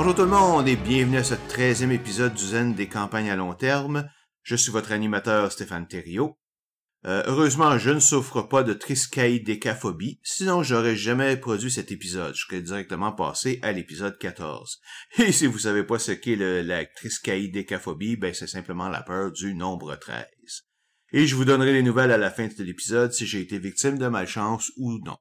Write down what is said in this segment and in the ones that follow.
Bonjour tout le monde et bienvenue à ce 13e épisode du Zen des campagnes à long terme. Je suis votre animateur Stéphane Thériault. Euh, heureusement, je ne souffre pas de triskaïdécaphobie, sinon j'aurais jamais produit cet épisode. Je serais directement passé à l'épisode 14. Et si vous savez pas ce qu'est la triskaïdécaphobie, ben c'est simplement la peur du nombre 13. Et je vous donnerai les nouvelles à la fin de l'épisode si j'ai été victime de malchance ou non.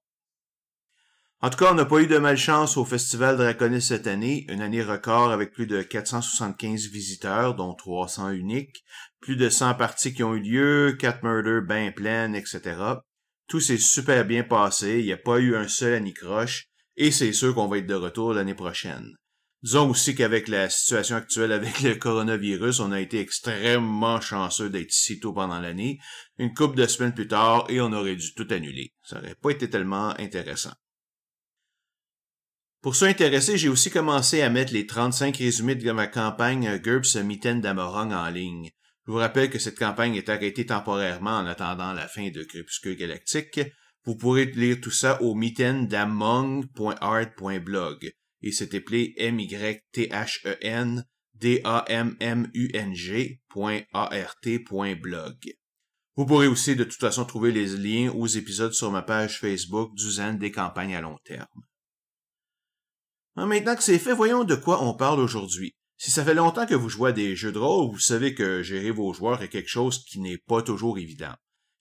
En tout cas, on n'a pas eu de malchance au Festival Draconis cette année, une année record avec plus de 475 visiteurs, dont 300 uniques, plus de 100 parties qui ont eu lieu, 4 murders bien pleines, etc. Tout s'est super bien passé, il n'y a pas eu un seul anicroche, et c'est sûr qu'on va être de retour l'année prochaine. Disons aussi qu'avec la situation actuelle avec le coronavirus, on a été extrêmement chanceux d'être si tôt pendant l'année, une couple de semaines plus tard, et on aurait dû tout annuler. Ça aurait pas été tellement intéressant. Pour ceux intéressés, j'ai aussi commencé à mettre les 35 résumés de ma campagne GURPS Mitaine d'Amorong en ligne. Je vous rappelle que cette campagne est arrêtée temporairement en attendant la fin de Crépuscule Galactique. Vous pourrez lire tout ça au mitaine-damong.art.blog et c'est appelé M-Y-T-H-E-N D-A-M-M-U-N-G.art.blog. Vous pourrez aussi de toute façon trouver les liens aux épisodes sur ma page Facebook du Zen des campagnes à long terme. Maintenant que c'est fait, voyons de quoi on parle aujourd'hui. Si ça fait longtemps que vous jouez à des jeux de rôle, vous savez que gérer vos joueurs est quelque chose qui n'est pas toujours évident.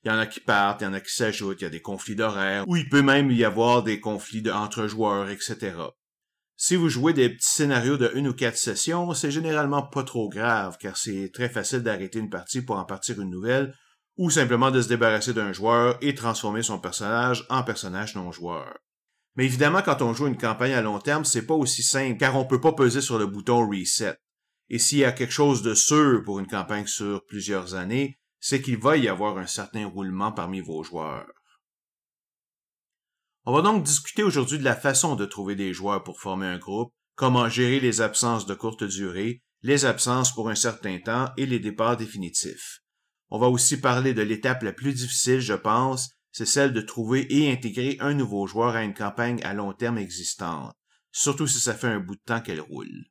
Il y en a qui partent, il y en a qui s'ajoutent, il y a des conflits d'horaires, ou il peut même y avoir des conflits entre joueurs, etc. Si vous jouez des petits scénarios de une ou quatre sessions, c'est généralement pas trop grave, car c'est très facile d'arrêter une partie pour en partir une nouvelle, ou simplement de se débarrasser d'un joueur et transformer son personnage en personnage non joueur. Mais évidemment, quand on joue une campagne à long terme, c'est pas aussi simple, car on peut pas peser sur le bouton reset. Et s'il y a quelque chose de sûr pour une campagne sur plusieurs années, c'est qu'il va y avoir un certain roulement parmi vos joueurs. On va donc discuter aujourd'hui de la façon de trouver des joueurs pour former un groupe, comment gérer les absences de courte durée, les absences pour un certain temps et les départs définitifs. On va aussi parler de l'étape la plus difficile, je pense, c'est celle de trouver et intégrer un nouveau joueur à une campagne à long terme existante, surtout si ça fait un bout de temps qu'elle roule.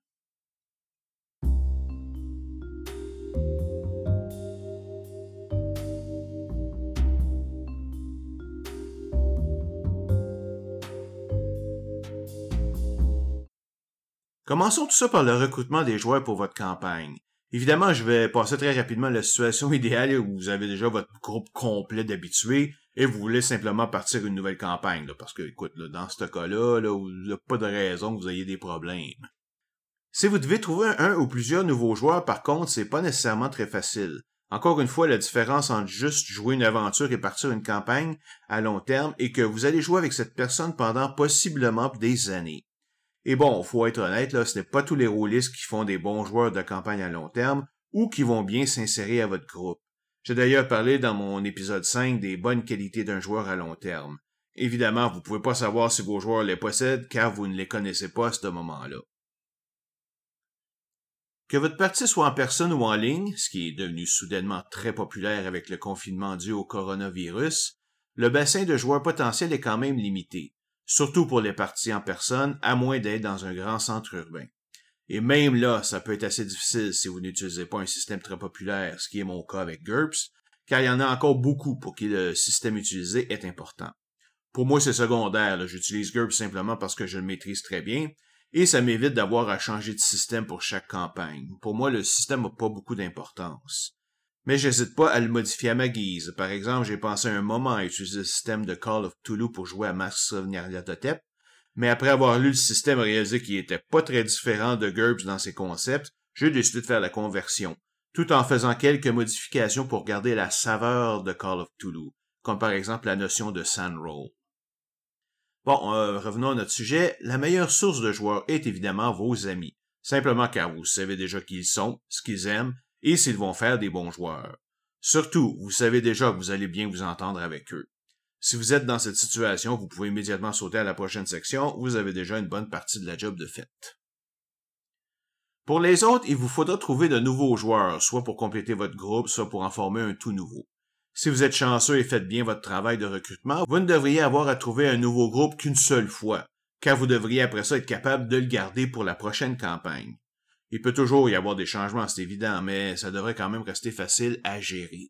Commençons tout ça par le recrutement des joueurs pour votre campagne. Évidemment, je vais passer très rapidement la situation idéale où vous avez déjà votre groupe complet d'habitués et vous voulez simplement partir une nouvelle campagne, parce que, écoute, dans ce cas-là, là, il n'y pas de raison que vous ayez des problèmes. Si vous devez trouver un ou plusieurs nouveaux joueurs, par contre, c'est pas nécessairement très facile. Encore une fois, la différence entre juste jouer une aventure et partir une campagne à long terme est que vous allez jouer avec cette personne pendant possiblement des années. Et bon, faut être honnête, là, ce n'est pas tous les rôlistes qui font des bons joueurs de campagne à long terme ou qui vont bien s'insérer à votre groupe. J'ai d'ailleurs parlé dans mon épisode 5 des bonnes qualités d'un joueur à long terme. Évidemment, vous pouvez pas savoir si vos joueurs les possèdent car vous ne les connaissez pas à ce moment-là. Que votre partie soit en personne ou en ligne, ce qui est devenu soudainement très populaire avec le confinement dû au coronavirus, le bassin de joueurs potentiels est quand même limité, surtout pour les parties en personne, à moins d'être dans un grand centre urbain. Et même là, ça peut être assez difficile si vous n'utilisez pas un système très populaire, ce qui est mon cas avec GURPS, car il y en a encore beaucoup pour qui le système utilisé est important. Pour moi, c'est secondaire. J'utilise GURPS simplement parce que je le maîtrise très bien, et ça m'évite d'avoir à changer de système pour chaque campagne. Pour moi, le système n'a pas beaucoup d'importance. Mais j'hésite pas à le modifier à ma guise. Par exemple, j'ai pensé un moment à utiliser le système de Call of Toulouse pour jouer à Masks of Nyarlathotep, mais après avoir lu le système réalisé qu'il était pas très différent de GURPS dans ses concepts, j'ai décidé de faire la conversion, tout en faisant quelques modifications pour garder la saveur de Call of Toulouse, comme par exemple la notion de sandroll. Bon, euh, revenons à notre sujet. La meilleure source de joueurs est évidemment vos amis, simplement car vous savez déjà qui ils sont, ce qu'ils aiment, et s'ils vont faire des bons joueurs. Surtout, vous savez déjà que vous allez bien vous entendre avec eux. Si vous êtes dans cette situation, vous pouvez immédiatement sauter à la prochaine section, vous avez déjà une bonne partie de la job de fait. Pour les autres, il vous faudra trouver de nouveaux joueurs, soit pour compléter votre groupe, soit pour en former un tout nouveau. Si vous êtes chanceux et faites bien votre travail de recrutement, vous ne devriez avoir à trouver un nouveau groupe qu'une seule fois. car vous devriez après ça être capable de le garder pour la prochaine campagne. Il peut toujours y avoir des changements, c'est évident, mais ça devrait quand même rester facile à gérer.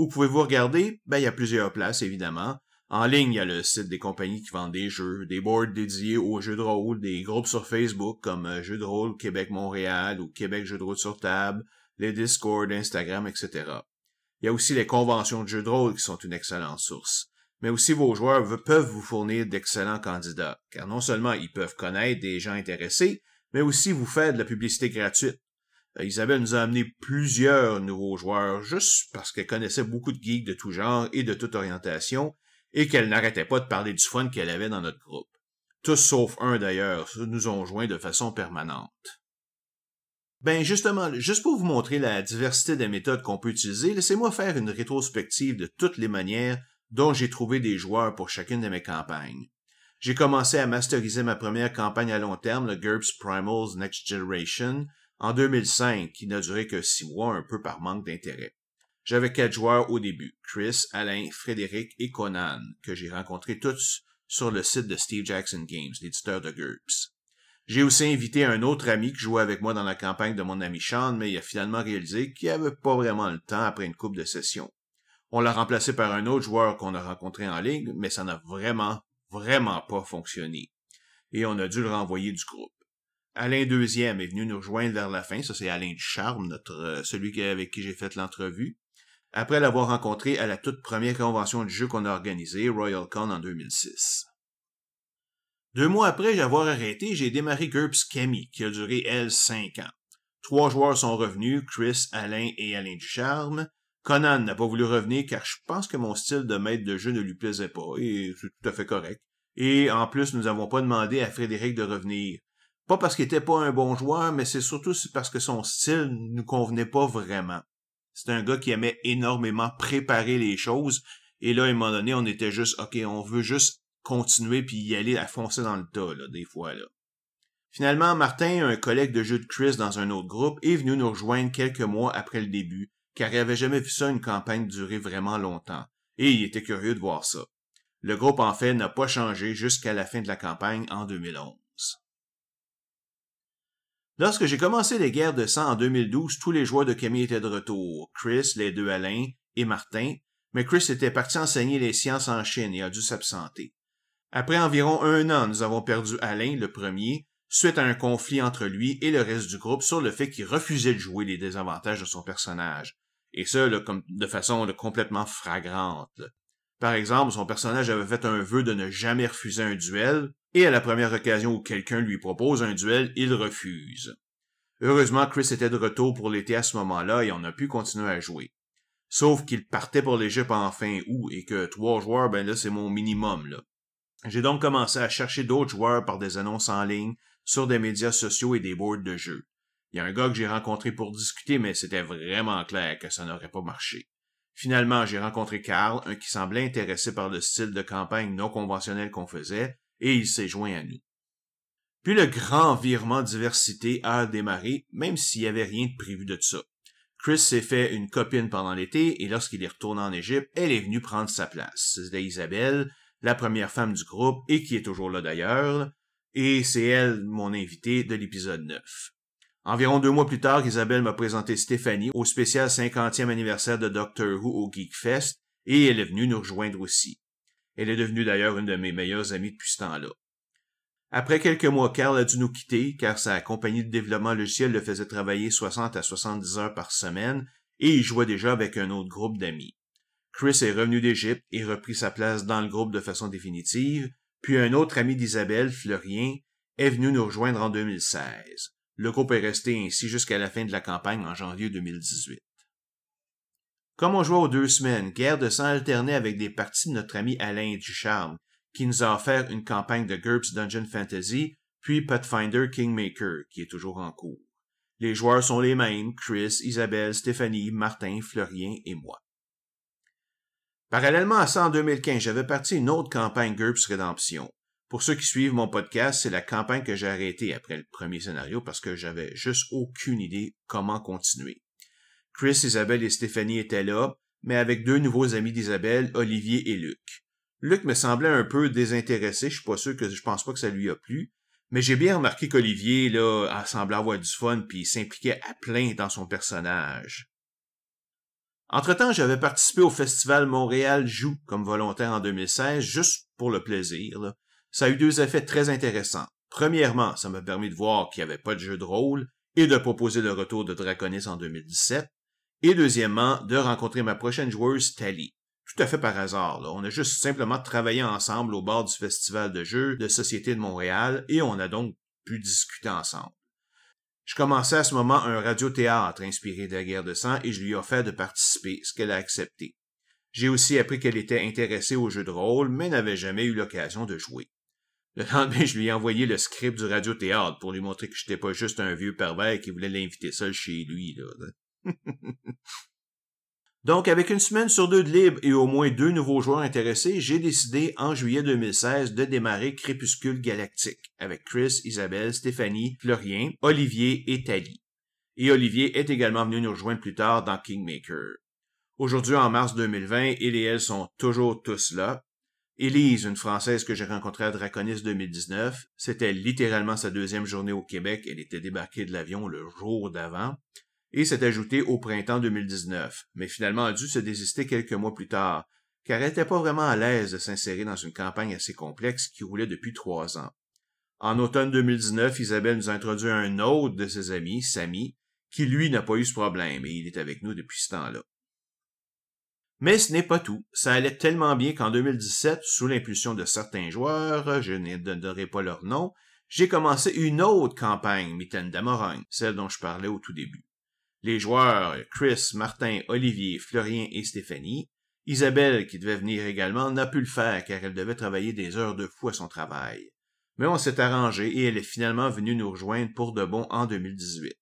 Où pouvez-vous regarder? Ben, il y a plusieurs places, évidemment. En ligne, il y a le site des compagnies qui vendent des jeux, des boards dédiés aux jeux de rôle, des groupes sur Facebook comme euh, Jeux de rôle Québec-Montréal ou Québec Jeux de rôle sur table, les Discord, Instagram, etc. Il y a aussi les conventions de jeux de rôle qui sont une excellente source. Mais aussi vos joueurs peuvent vous fournir d'excellents candidats, car non seulement ils peuvent connaître des gens intéressés, mais aussi vous faire de la publicité gratuite. Euh, Isabelle nous a amené plusieurs nouveaux joueurs juste parce qu'elle connaissait beaucoup de geeks de tout genre et de toute orientation et qu'elle n'arrêtait pas de parler du fun qu'elle avait dans notre groupe. Tous sauf un d'ailleurs nous ont joints de façon permanente. Ben justement, juste pour vous montrer la diversité des méthodes qu'on peut utiliser, laissez-moi faire une rétrospective de toutes les manières dont j'ai trouvé des joueurs pour chacune de mes campagnes. J'ai commencé à masteriser ma première campagne à long terme, le GURPS Primals Next Generation, en 2005, qui n'a duré que six mois, un peu par manque d'intérêt. J'avais quatre joueurs au début, Chris, Alain, Frédéric et Conan, que j'ai rencontrés tous sur le site de Steve Jackson Games, l'éditeur de GURPS. J'ai aussi invité un autre ami qui jouait avec moi dans la campagne de mon ami Sean, mais il a finalement réalisé qu'il avait pas vraiment le temps après une coupe de sessions. On l'a remplacé par un autre joueur qu'on a rencontré en ligne, mais ça n'a vraiment, vraiment pas fonctionné. Et on a dû le renvoyer du groupe. Alain Deuxième est venu nous rejoindre vers la fin. Ça, c'est Alain Ducharme, notre, euh, celui avec qui j'ai fait l'entrevue. Après l'avoir rencontré à la toute première convention du jeu qu'on a organisée, RoyalCon en 2006. Deux mois après avoir arrêté, j'ai démarré GURPS Cammy, qui a duré, elle, cinq ans. Trois joueurs sont revenus, Chris, Alain et Alain Ducharme. Conan n'a pas voulu revenir car je pense que mon style de maître de jeu ne lui plaisait pas, et c'est tout à fait correct. Et en plus, nous n'avons pas demandé à Frédéric de revenir. Pas parce qu'il était pas un bon joueur, mais c'est surtout parce que son style ne nous convenait pas vraiment. C'est un gars qui aimait énormément préparer les choses, et là, à un moment donné, on était juste, OK, on veut juste continuer puis y aller à foncer dans le tas, là, des fois, là. Finalement, Martin, un collègue de jeu de Chris dans un autre groupe, est venu nous rejoindre quelques mois après le début, car il avait jamais vu ça une campagne durer vraiment longtemps, et il était curieux de voir ça. Le groupe, en fait, n'a pas changé jusqu'à la fin de la campagne en 2011. Lorsque j'ai commencé les guerres de sang en 2012, tous les joueurs de Camille étaient de retour, Chris, les deux Alain et Martin, mais Chris était parti enseigner les sciences en Chine et a dû s'absenter. Après environ un an, nous avons perdu Alain, le premier, suite à un conflit entre lui et le reste du groupe sur le fait qu'il refusait de jouer les désavantages de son personnage. Et ça, de façon complètement fragrante. Par exemple, son personnage avait fait un vœu de ne jamais refuser un duel, et à la première occasion où quelqu'un lui propose un duel, il refuse. Heureusement, Chris était de retour pour l'été à ce moment-là et on a pu continuer à jouer. Sauf qu'il partait pour l'Égypte en fin août et que trois joueurs, ben là, c'est mon minimum, là. J'ai donc commencé à chercher d'autres joueurs par des annonces en ligne, sur des médias sociaux et des boards de jeux. Il y a un gars que j'ai rencontré pour discuter, mais c'était vraiment clair que ça n'aurait pas marché. Finalement, j'ai rencontré Carl, un qui semblait intéressé par le style de campagne non conventionnel qu'on faisait, et il s'est joint à nous. Puis le grand virement diversité a démarré, même s'il n'y avait rien de prévu de ça. Chris s'est fait une copine pendant l'été, et lorsqu'il est retourné en Égypte, elle est venue prendre sa place. C'était Isabelle, la première femme du groupe, et qui est toujours là d'ailleurs, et c'est elle mon invitée de l'épisode 9. Environ deux mois plus tard, Isabelle m'a présenté Stéphanie au spécial 50e anniversaire de Doctor Who au Geekfest, et elle est venue nous rejoindre aussi. Elle est devenue d'ailleurs une de mes meilleures amies depuis ce temps-là. Après quelques mois, Carl a dû nous quitter car sa compagnie de développement logiciel le faisait travailler 60 à 70 heures par semaine et il jouait déjà avec un autre groupe d'amis. Chris est revenu d'Égypte et repris sa place dans le groupe de façon définitive, puis un autre ami d'Isabelle, Fleurien, est venu nous rejoindre en 2016. Le groupe est resté ainsi jusqu'à la fin de la campagne en janvier 2018. Comme on jouait aux deux semaines, guerre de sang alternait avec des parties de notre ami Alain Ducharme, qui nous a offert une campagne de GURPS Dungeon Fantasy, puis Pathfinder Kingmaker, qui est toujours en cours. Les joueurs sont les mêmes, Chris, Isabelle, Stéphanie, Martin, Fleurien et moi. Parallèlement à ça, en 2015, j'avais parti une autre campagne GURPS Rédemption. Pour ceux qui suivent mon podcast, c'est la campagne que j'ai arrêtée après le premier scénario parce que j'avais juste aucune idée comment continuer. Chris, Isabelle et Stéphanie étaient là, mais avec deux nouveaux amis d'Isabelle, Olivier et Luc. Luc me semblait un peu désintéressé, je suis pas sûr que je pense pas que ça lui a plu, mais j'ai bien remarqué qu'Olivier là semblait avoir du fun puis s'impliquait à plein dans son personnage. Entre-temps, j'avais participé au festival Montréal Joue comme volontaire en 2016, juste pour le plaisir. Ça a eu deux effets très intéressants. Premièrement, ça m'a permis de voir qu'il n'y avait pas de jeu de rôle et de proposer le retour de Draconis en 2017. Et deuxièmement, de rencontrer ma prochaine joueuse, Tally tout à fait par hasard. On a juste simplement travaillé ensemble au bord du Festival de jeux de Société de Montréal et on a donc pu discuter ensemble. Je commençais à ce moment un radiothéâtre inspiré de la guerre de sang et je lui ai offert de participer, ce qu'elle a accepté. J'ai aussi appris qu'elle était intéressée aux jeux de rôle, mais n'avait jamais eu l'occasion de jouer. Le lendemain, je lui ai envoyé le script du radiothéâtre pour lui montrer que j'étais pas juste un vieux pervers qui voulait l'inviter seul chez lui, là. Donc, avec une semaine sur deux de libre et au moins deux nouveaux joueurs intéressés, j'ai décidé en juillet 2016 de démarrer Crépuscule Galactique avec Chris, Isabelle, Stéphanie, Florien, Olivier et Tali. Et Olivier est également venu nous rejoindre plus tard dans Kingmaker. Aujourd'hui, en mars 2020, il et elle sont toujours tous là. Élise, une Française que j'ai rencontrée à Draconis 2019, c'était littéralement sa deuxième journée au Québec. Elle était débarquée de l'avion le jour d'avant et s'est ajoutée au printemps 2019, mais finalement a dû se désister quelques mois plus tard, car elle n'était pas vraiment à l'aise de s'insérer dans une campagne assez complexe qui roulait depuis trois ans. En automne 2019, Isabelle nous a introduit un autre de ses amis, Samy, qui lui n'a pas eu ce problème et il est avec nous depuis ce temps-là. Mais ce n'est pas tout. Ça allait tellement bien qu'en 2017, sous l'impulsion de certains joueurs, je ne donnerai pas leur nom, j'ai commencé une autre campagne, Mitaine d'Amorogne, celle dont je parlais au tout début. Les joueurs Chris, Martin, Olivier, Florien et Stéphanie. Isabelle, qui devait venir également, n'a pu le faire car elle devait travailler des heures de fou à son travail. Mais on s'est arrangé et elle est finalement venue nous rejoindre pour de bon en 2018.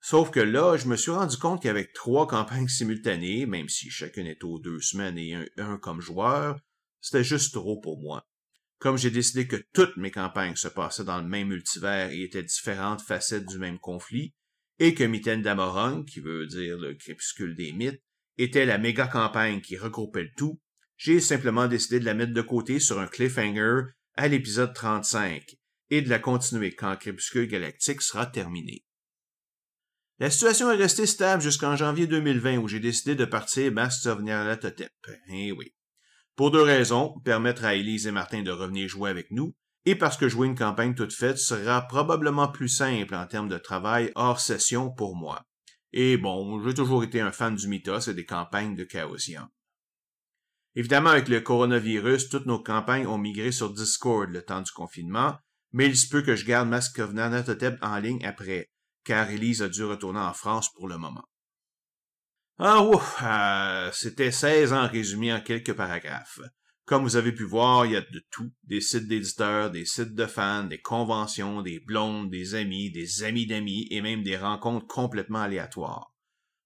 Sauf que là, je me suis rendu compte qu'avec trois campagnes simultanées, même si chacune est aux deux semaines et un, un comme joueur, c'était juste trop pour moi. Comme j'ai décidé que toutes mes campagnes se passaient dans le même multivers et étaient différentes facettes du même conflit, et que d'Amorong, qui veut dire le crépuscule des mythes, était la méga campagne qui regroupait le tout, j'ai simplement décidé de la mettre de côté sur un cliffhanger à l'épisode 35 et de la continuer quand Crépuscule Galactique sera terminé. La situation est restée stable jusqu'en janvier 2020 où j'ai décidé de partir Master of Nyarlathotep. Eh oui. Pour deux raisons, permettre à Elise et Martin de revenir jouer avec nous, et parce que jouer une campagne toute faite sera probablement plus simple en termes de travail hors session pour moi. Et bon, j'ai toujours été un fan du mythos et des campagnes de Chaosium. Évidemment, avec le coronavirus, toutes nos campagnes ont migré sur Discord le temps du confinement, mais il se peut que je garde Mask of en ligne après, car Elise a dû retourner en France pour le moment. Ah ouf, euh, c'était 16 ans résumé en quelques paragraphes. Comme vous avez pu voir, il y a de tout. Des sites d'éditeurs, des sites de fans, des conventions, des blondes, des amis, des amis d'amis et même des rencontres complètement aléatoires.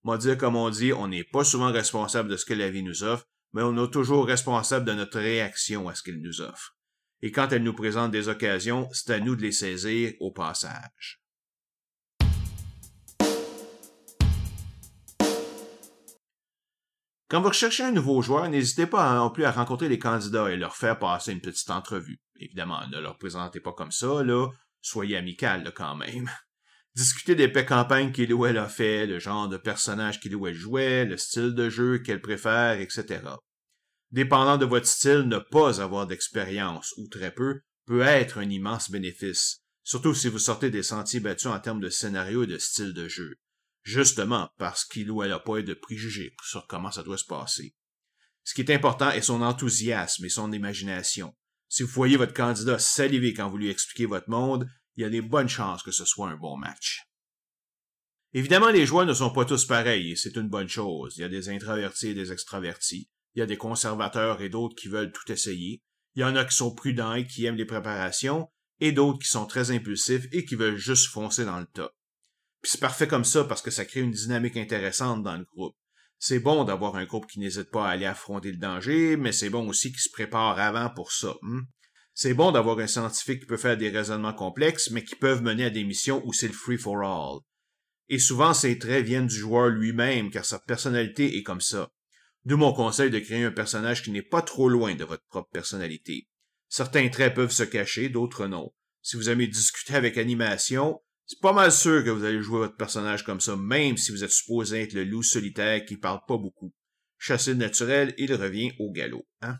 Moi dire comme on dit, on n'est pas souvent responsable de ce que la vie nous offre, mais on est toujours responsable de notre réaction à ce qu'elle nous offre. Et quand elle nous présente des occasions, c'est à nous de les saisir au passage. Quand vous recherchez un nouveau joueur, n'hésitez pas non plus à rencontrer les candidats et leur faire passer une petite entrevue. Évidemment, ne leur présentez pas comme ça, là. Soyez amical, quand même. Discutez des campagnes qu'il ou elle a fait, le genre de personnage qu'il ou elle jouait, le style de jeu qu'elle préfère, etc. Dépendant de votre style, ne pas avoir d'expérience, ou très peu, peut être un immense bénéfice, surtout si vous sortez des sentiers battus en termes de scénario et de style de jeu justement parce qu'il ou elle n'a pas de préjugés sur comment ça doit se passer. Ce qui est important est son enthousiasme et son imagination. Si vous voyez votre candidat saliver quand vous lui expliquez votre monde, il y a des bonnes chances que ce soit un bon match. Évidemment, les joueurs ne sont pas tous pareils et c'est une bonne chose. Il y a des introvertis et des extravertis. Il y a des conservateurs et d'autres qui veulent tout essayer. Il y en a qui sont prudents et qui aiment les préparations et d'autres qui sont très impulsifs et qui veulent juste foncer dans le tas. Puis c'est parfait comme ça parce que ça crée une dynamique intéressante dans le groupe. C'est bon d'avoir un groupe qui n'hésite pas à aller affronter le danger, mais c'est bon aussi qu'il se prépare avant pour ça. Hmm? C'est bon d'avoir un scientifique qui peut faire des raisonnements complexes, mais qui peuvent mener à des missions où c'est le free for all. Et souvent, ces traits viennent du joueur lui-même, car sa personnalité est comme ça. D'où mon conseil de créer un personnage qui n'est pas trop loin de votre propre personnalité. Certains traits peuvent se cacher, d'autres non. Si vous aimez discuter avec animation, c'est pas mal sûr que vous allez jouer votre personnage comme ça, même si vous êtes supposé être le loup solitaire qui parle pas beaucoup. Chassé naturel, il revient au galop, hein?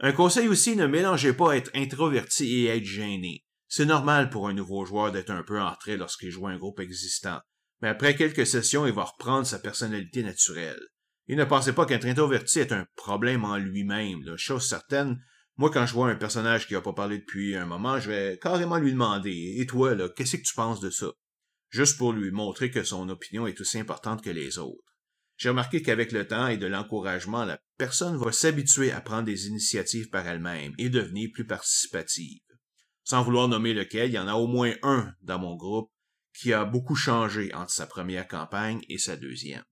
Un conseil aussi, ne mélangez pas être introverti et être gêné. C'est normal pour un nouveau joueur d'être un peu entré lorsqu'il joue un groupe existant, mais après quelques sessions, il va reprendre sa personnalité naturelle. Et ne pensez pas qu'être introverti est un problème en lui-même. Chose certaine, moi, quand je vois un personnage qui a pas parlé depuis un moment, je vais carrément lui demander Et toi, là, qu'est-ce que tu penses de ça? Juste pour lui montrer que son opinion est aussi importante que les autres. J'ai remarqué qu'avec le temps et de l'encouragement, la personne va s'habituer à prendre des initiatives par elle-même et devenir plus participative. Sans vouloir nommer lequel, il y en a au moins un dans mon groupe qui a beaucoup changé entre sa première campagne et sa deuxième.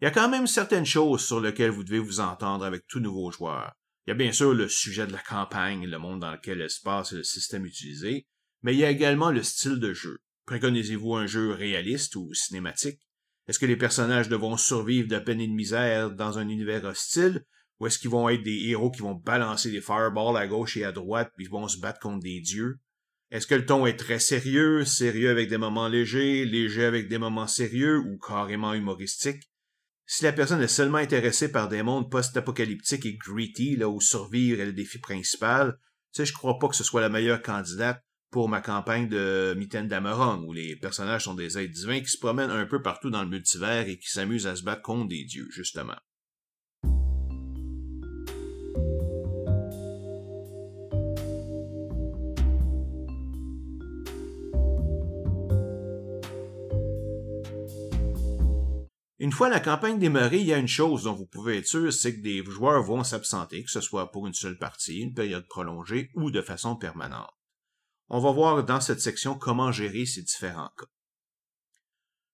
Il y a quand même certaines choses sur lesquelles vous devez vous entendre avec tout nouveau joueur. Il y a bien sûr le sujet de la campagne, le monde dans lequel elle se et le système utilisé, mais il y a également le style de jeu. Préconisez-vous un jeu réaliste ou cinématique? Est-ce que les personnages devront survivre de peine et de misère dans un univers hostile? Ou est-ce qu'ils vont être des héros qui vont balancer des fireballs à gauche et à droite puis vont se battre contre des dieux? Est-ce que le ton est très sérieux, sérieux avec des moments légers, léger avec des moments sérieux ou carrément humoristiques? Si la personne est seulement intéressée par des mondes post-apocalyptiques et gritty, là où survivre est le défi principal, tu sais, je crois pas que ce soit la meilleure candidate pour ma campagne de Mitaine d'Ameron, où les personnages sont des êtres divins qui se promènent un peu partout dans le multivers et qui s'amusent à se battre contre des dieux, justement. Une fois la campagne démarrée, il y a une chose dont vous pouvez être sûr, c'est que des joueurs vont s'absenter, que ce soit pour une seule partie, une période prolongée ou de façon permanente. On va voir dans cette section comment gérer ces différents cas.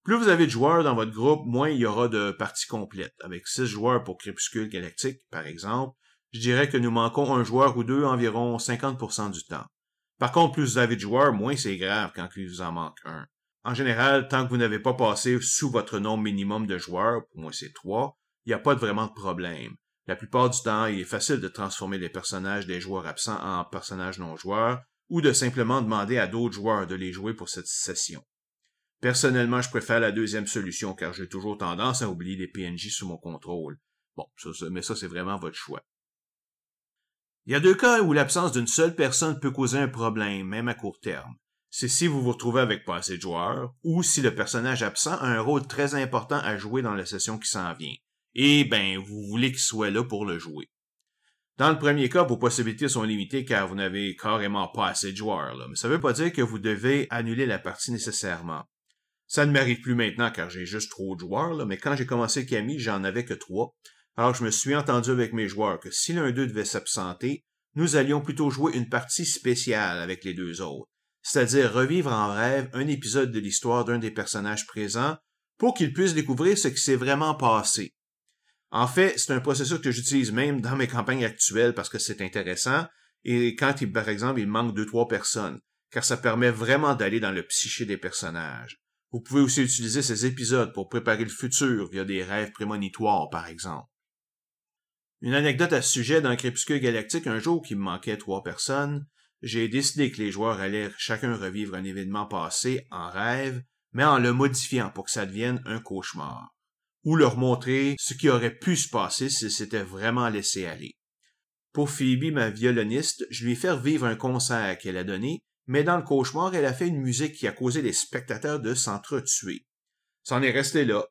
Plus vous avez de joueurs dans votre groupe, moins il y aura de parties complètes. Avec six joueurs pour Crépuscule Galactique, par exemple, je dirais que nous manquons un joueur ou deux environ 50% du temps. Par contre, plus vous avez de joueurs, moins c'est grave quand il vous en manque un. En général, tant que vous n'avez pas passé sous votre nombre minimum de joueurs, pour moi c'est trois, il n'y a pas vraiment de problème. La plupart du temps, il est facile de transformer les personnages des joueurs absents en personnages non joueurs, ou de simplement demander à d'autres joueurs de les jouer pour cette session. Personnellement, je préfère la deuxième solution car j'ai toujours tendance à oublier les PNJ sous mon contrôle. Bon, mais ça c'est vraiment votre choix. Il y a deux cas où l'absence d'une seule personne peut causer un problème, même à court terme c'est si vous vous retrouvez avec pas assez de joueurs, ou si le personnage absent a un rôle très important à jouer dans la session qui s'en vient. Et ben, vous voulez qu'il soit là pour le jouer. Dans le premier cas, vos possibilités sont limitées car vous n'avez carrément pas assez de joueurs, là. mais ça veut pas dire que vous devez annuler la partie nécessairement. Ça ne m'arrive plus maintenant car j'ai juste trop de joueurs, mais quand j'ai commencé Camille, j'en avais que trois. Alors je me suis entendu avec mes joueurs que si l'un d'eux devait s'absenter, nous allions plutôt jouer une partie spéciale avec les deux autres c'est-à-dire revivre en rêve un épisode de l'histoire d'un des personnages présents pour qu'ils puissent découvrir ce qui s'est vraiment passé. En fait, c'est un processus que j'utilise même dans mes campagnes actuelles parce que c'est intéressant et quand, par exemple, il manque deux, trois personnes, car ça permet vraiment d'aller dans le psyché des personnages. Vous pouvez aussi utiliser ces épisodes pour préparer le futur via des rêves prémonitoires, par exemple. Une anecdote à ce sujet dans Crépuscule Galactique, un jour qui me manquait trois personnes, j'ai décidé que les joueurs allaient chacun revivre un événement passé en rêve, mais en le modifiant pour que ça devienne un cauchemar, ou leur montrer ce qui aurait pu se passer s'ils s'étaient vraiment laissé aller. Pour Phoebe, ma violoniste, je lui ai fait vivre un concert qu'elle a donné, mais dans le cauchemar, elle a fait une musique qui a causé les spectateurs de s'entretuer. C'en est resté là.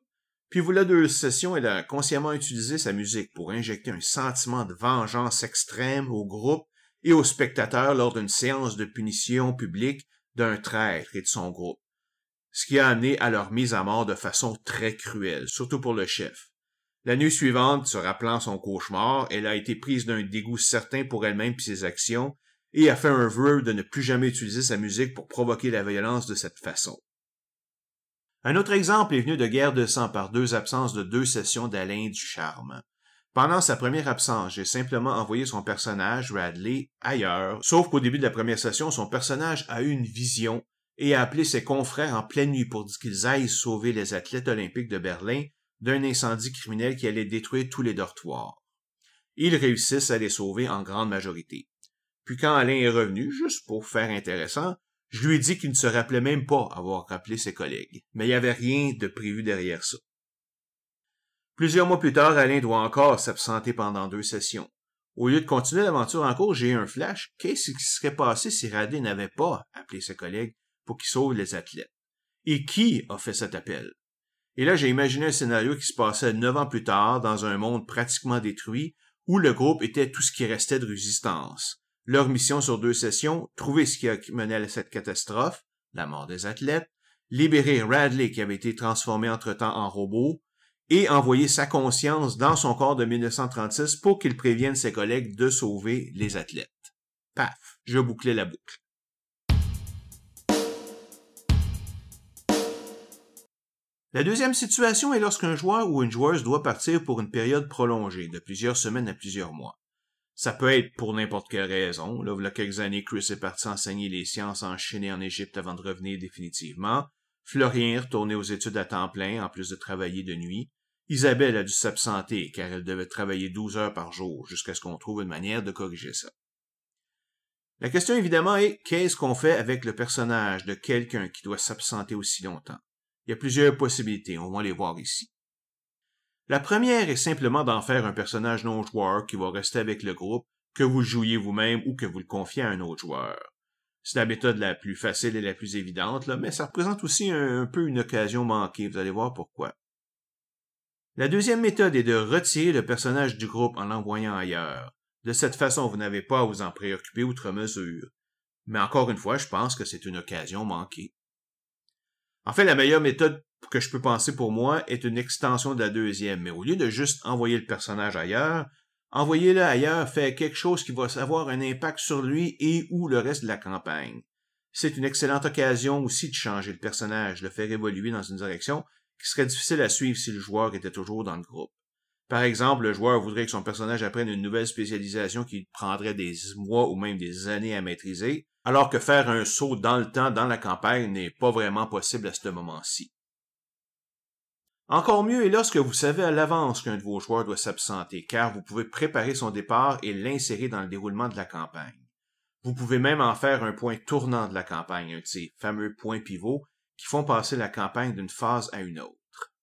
Puis voilà deux sessions, elle a consciemment utilisé sa musique pour injecter un sentiment de vengeance extrême au groupe et aux spectateurs lors d'une séance de punition publique d'un traître et de son groupe, ce qui a amené à leur mise à mort de façon très cruelle, surtout pour le chef. La nuit suivante, se rappelant son cauchemar, elle a été prise d'un dégoût certain pour elle-même et ses actions, et a fait un vœu de ne plus jamais utiliser sa musique pour provoquer la violence de cette façon. Un autre exemple est venu de Guerre de sang par deux absences de deux sessions d'Alain du Charme. Pendant sa première absence, j'ai simplement envoyé son personnage, Radley, ailleurs, sauf qu'au début de la première session, son personnage a eu une vision et a appelé ses confrères en pleine nuit pour dire qu'ils aillent sauver les athlètes olympiques de Berlin d'un incendie criminel qui allait détruire tous les dortoirs. Ils réussissent à les sauver en grande majorité. Puis quand Alain est revenu, juste pour faire intéressant, je lui ai dit qu'il ne se rappelait même pas avoir rappelé ses collègues, mais il n'y avait rien de prévu derrière ça. Plusieurs mois plus tard, Alain doit encore s'absenter pendant deux sessions. Au lieu de continuer l'aventure en cours, j'ai eu un flash. Qu'est-ce qui serait passé si Radley n'avait pas appelé ses collègues pour qu'ils sauvent les athlètes? Et qui a fait cet appel? Et là, j'ai imaginé un scénario qui se passait neuf ans plus tard, dans un monde pratiquement détruit, où le groupe était tout ce qui restait de résistance. Leur mission sur deux sessions, trouver ce qui a mené à cette catastrophe, la mort des athlètes, libérer Radley qui avait été transformé entre-temps en robot, et envoyer sa conscience dans son corps de 1936 pour qu'il prévienne ses collègues de sauver les athlètes. Paf, je bouclais la boucle. La deuxième situation est lorsqu'un joueur ou une joueuse doit partir pour une période prolongée, de plusieurs semaines à plusieurs mois. Ça peut être pour n'importe quelle raison. Là, il y a quelques années, Chris est parti enseigner les sciences en Chine et en Égypte avant de revenir définitivement. Florien est aux études à temps plein, en plus de travailler de nuit. Isabelle a dû s'absenter, car elle devait travailler 12 heures par jour, jusqu'à ce qu'on trouve une manière de corriger ça. La question évidemment est, qu'est-ce qu'on fait avec le personnage de quelqu'un qui doit s'absenter aussi longtemps? Il y a plusieurs possibilités, on va les voir ici. La première est simplement d'en faire un personnage non joueur qui va rester avec le groupe, que vous jouiez vous-même ou que vous le confiez à un autre joueur. C'est la méthode la plus facile et la plus évidente, là, mais ça représente aussi un, peu une occasion manquée, vous allez voir pourquoi. La deuxième méthode est de retirer le personnage du groupe en l'envoyant ailleurs. De cette façon, vous n'avez pas à vous en préoccuper outre mesure. Mais encore une fois, je pense que c'est une occasion manquée. En fait, la meilleure méthode que je peux penser pour moi est une extension de la deuxième, mais au lieu de juste envoyer le personnage ailleurs, envoyez-le ailleurs fait quelque chose qui va avoir un impact sur lui et ou le reste de la campagne. C'est une excellente occasion aussi de changer le personnage, de le faire évoluer dans une direction qui serait difficile à suivre si le joueur était toujours dans le groupe. Par exemple, le joueur voudrait que son personnage apprenne une nouvelle spécialisation qui prendrait des mois ou même des années à maîtriser, alors que faire un saut dans le temps dans la campagne n'est pas vraiment possible à ce moment-ci. Encore mieux est lorsque vous savez à l'avance qu'un de vos joueurs doit s'absenter, car vous pouvez préparer son départ et l'insérer dans le déroulement de la campagne. Vous pouvez même en faire un point tournant de la campagne, un de ces fameux points pivots qui font passer la campagne d'une phase à une autre.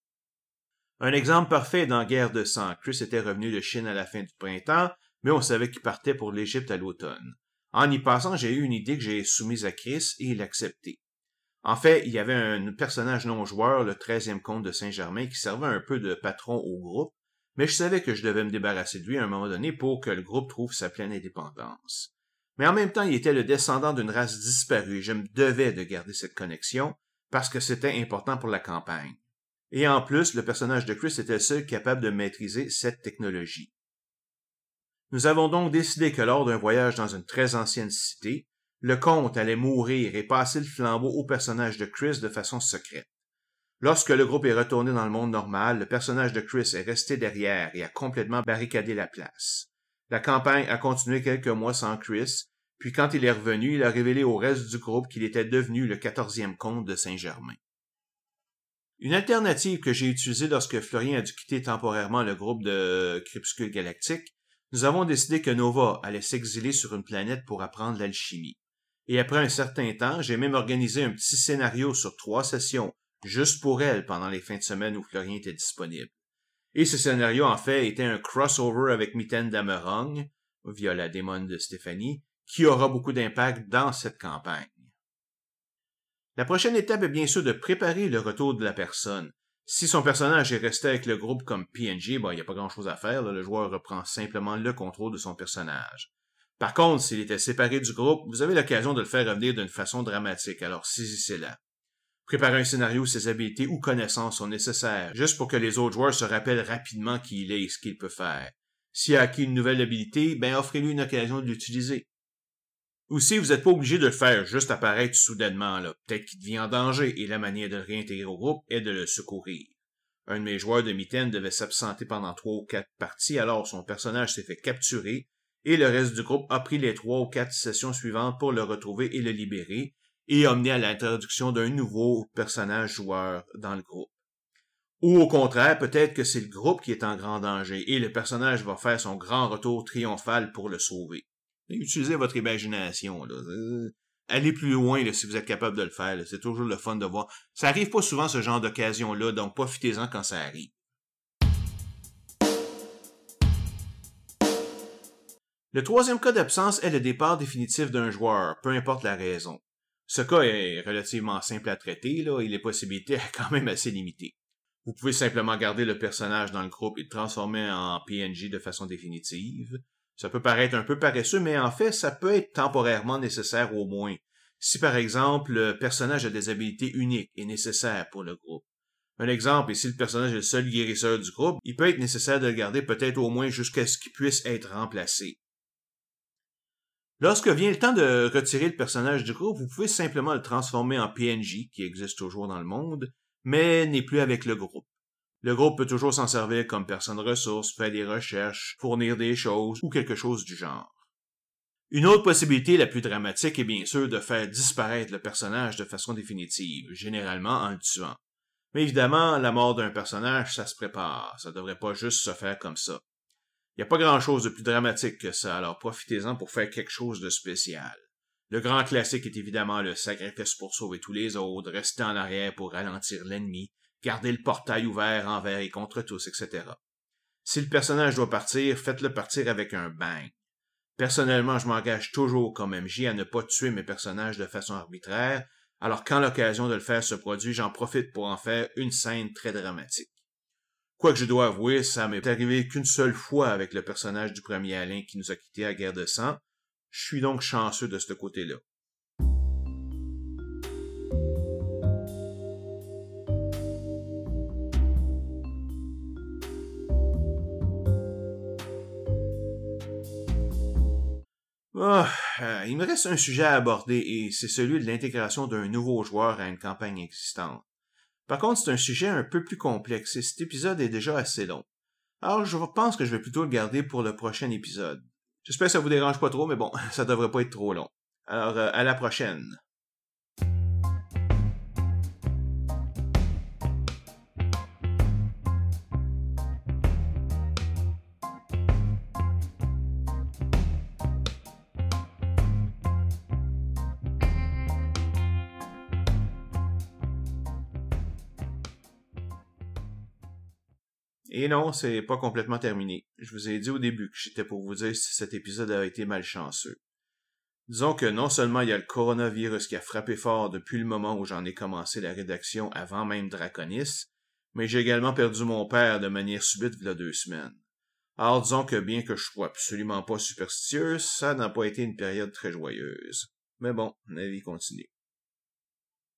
Un exemple parfait dans Guerre de sang. Chris était revenu de Chine à la fin du printemps, mais on savait qu'il partait pour l'Égypte à l'automne. En y passant, j'ai eu une idée que j'ai soumise à Chris et il acceptait. En fait, il y avait un personnage non-joueur, le treizième comte de Saint-Germain, qui servait un peu de patron au groupe, mais je savais que je devais me débarrasser de lui à un moment donné pour que le groupe trouve sa pleine indépendance. Mais en même temps, il était le descendant d'une race disparue et je me devais de garder cette connexion parce que c'était important pour la campagne. Et en plus, le personnage de Chris était seul capable de maîtriser cette technologie. Nous avons donc décidé que lors d'un voyage dans une très ancienne cité, le comte allait mourir et passer le flambeau au personnage de Chris de façon secrète. Lorsque le groupe est retourné dans le monde normal, le personnage de Chris est resté derrière et a complètement barricadé la place. La campagne a continué quelques mois sans Chris, puis quand il est revenu, il a révélé au reste du groupe qu'il était devenu le quatorzième comte de Saint-Germain. Une alternative que j'ai utilisée lorsque Florien a dû quitter temporairement le groupe de Crépuscule Galactique, nous avons décidé que Nova allait s'exiler sur une planète pour apprendre l'alchimie. Et après un certain temps, j'ai même organisé un petit scénario sur trois sessions, juste pour elle, pendant les fins de semaine où Florien était disponible. Et ce scénario, en fait, était un crossover avec Mitaine d'Amerong, via la démon de Stéphanie, qui aura beaucoup d'impact dans cette campagne. La prochaine étape est bien sûr de préparer le retour de la personne. Si son personnage est resté avec le groupe comme PNG, bon, il n'y a pas grand chose à faire, le joueur reprend simplement le contrôle de son personnage. Par contre, s'il était séparé du groupe, vous avez l'occasion de le faire revenir d'une façon dramatique, alors saisissez-la. Préparez un scénario où ses habiletés ou connaissances sont nécessaires, juste pour que les autres joueurs se rappellent rapidement qui il est et ce qu'il peut faire. S'il a acquis une nouvelle habilité, ben offrez-lui une occasion de l'utiliser. Aussi, vous n'êtes pas obligé de le faire juste apparaître soudainement, là. Peut-être qu'il devient en danger, et la manière de réintégrer au groupe est de le secourir. Un de mes joueurs de mitaine devait s'absenter pendant trois ou quatre parties, alors son personnage s'est fait capturer, et le reste du groupe a pris les trois ou quatre sessions suivantes pour le retrouver et le libérer, et amener à l'introduction d'un nouveau personnage joueur dans le groupe. Ou au contraire, peut-être que c'est le groupe qui est en grand danger et le personnage va faire son grand retour triomphal pour le sauver. Utilisez votre imagination. Euh, allez plus loin si vous êtes capable de le faire. C'est toujours le fun de voir. Ça arrive pas souvent ce genre d'occasion-là, donc profitez-en quand ça arrive. Le troisième cas d'absence est le départ définitif d'un joueur, peu importe la raison. Ce cas est relativement simple à traiter, et les possibilités sont quand même assez limitées. Vous pouvez simplement garder le personnage dans le groupe et le transformer en PNJ de façon définitive. Ça peut paraître un peu paresseux, mais en fait, ça peut être temporairement nécessaire au moins. Si par exemple, le personnage a des habilités uniques et nécessaires pour le groupe. Un exemple, et si le personnage est le seul guérisseur du groupe, il peut être nécessaire de le garder peut-être au moins jusqu'à ce qu'il puisse être remplacé. Lorsque vient le temps de retirer le personnage du groupe, vous pouvez simplement le transformer en PNJ, qui existe toujours dans le monde, mais n'est plus avec le groupe. Le groupe peut toujours s'en servir comme personne ressource, faire des recherches, fournir des choses ou quelque chose du genre. Une autre possibilité la plus dramatique est bien sûr de faire disparaître le personnage de façon définitive, généralement en le tuant. Mais évidemment, la mort d'un personnage, ça se prépare, ça devrait pas juste se faire comme ça. Il n'y a pas grand-chose de plus dramatique que ça, alors profitez-en pour faire quelque chose de spécial. Le grand classique est évidemment le sacrifice pour sauver tous les autres, rester en arrière pour ralentir l'ennemi, garder le portail ouvert envers et contre tous, etc. Si le personnage doit partir, faites-le partir avec un bang. Personnellement, je m'engage toujours comme MJ à ne pas tuer mes personnages de façon arbitraire, alors quand l'occasion de le faire se produit, j'en profite pour en faire une scène très dramatique. Quoique je dois avouer, ça m'est arrivé qu'une seule fois avec le personnage du premier Alain qui nous a quittés à guerre de sang. Je suis donc chanceux de ce côté-là. Ah, euh, il me reste un sujet à aborder et c'est celui de l'intégration d'un nouveau joueur à une campagne existante. Par contre, c'est un sujet un peu plus complexe et cet épisode est déjà assez long. Alors, je pense que je vais plutôt le garder pour le prochain épisode. J'espère que ça vous dérange pas trop, mais bon, ça devrait pas être trop long. Alors, euh, à la prochaine. Et non, c'est pas complètement terminé. Je vous ai dit au début que j'étais pour vous dire si cet épisode a été malchanceux. Disons que non seulement il y a le coronavirus qui a frappé fort depuis le moment où j'en ai commencé la rédaction avant même Draconis, mais j'ai également perdu mon père de manière subite il y a deux semaines. Alors disons que bien que je sois absolument pas superstitieuse, ça n'a pas été une période très joyeuse. Mais bon, la vie continue.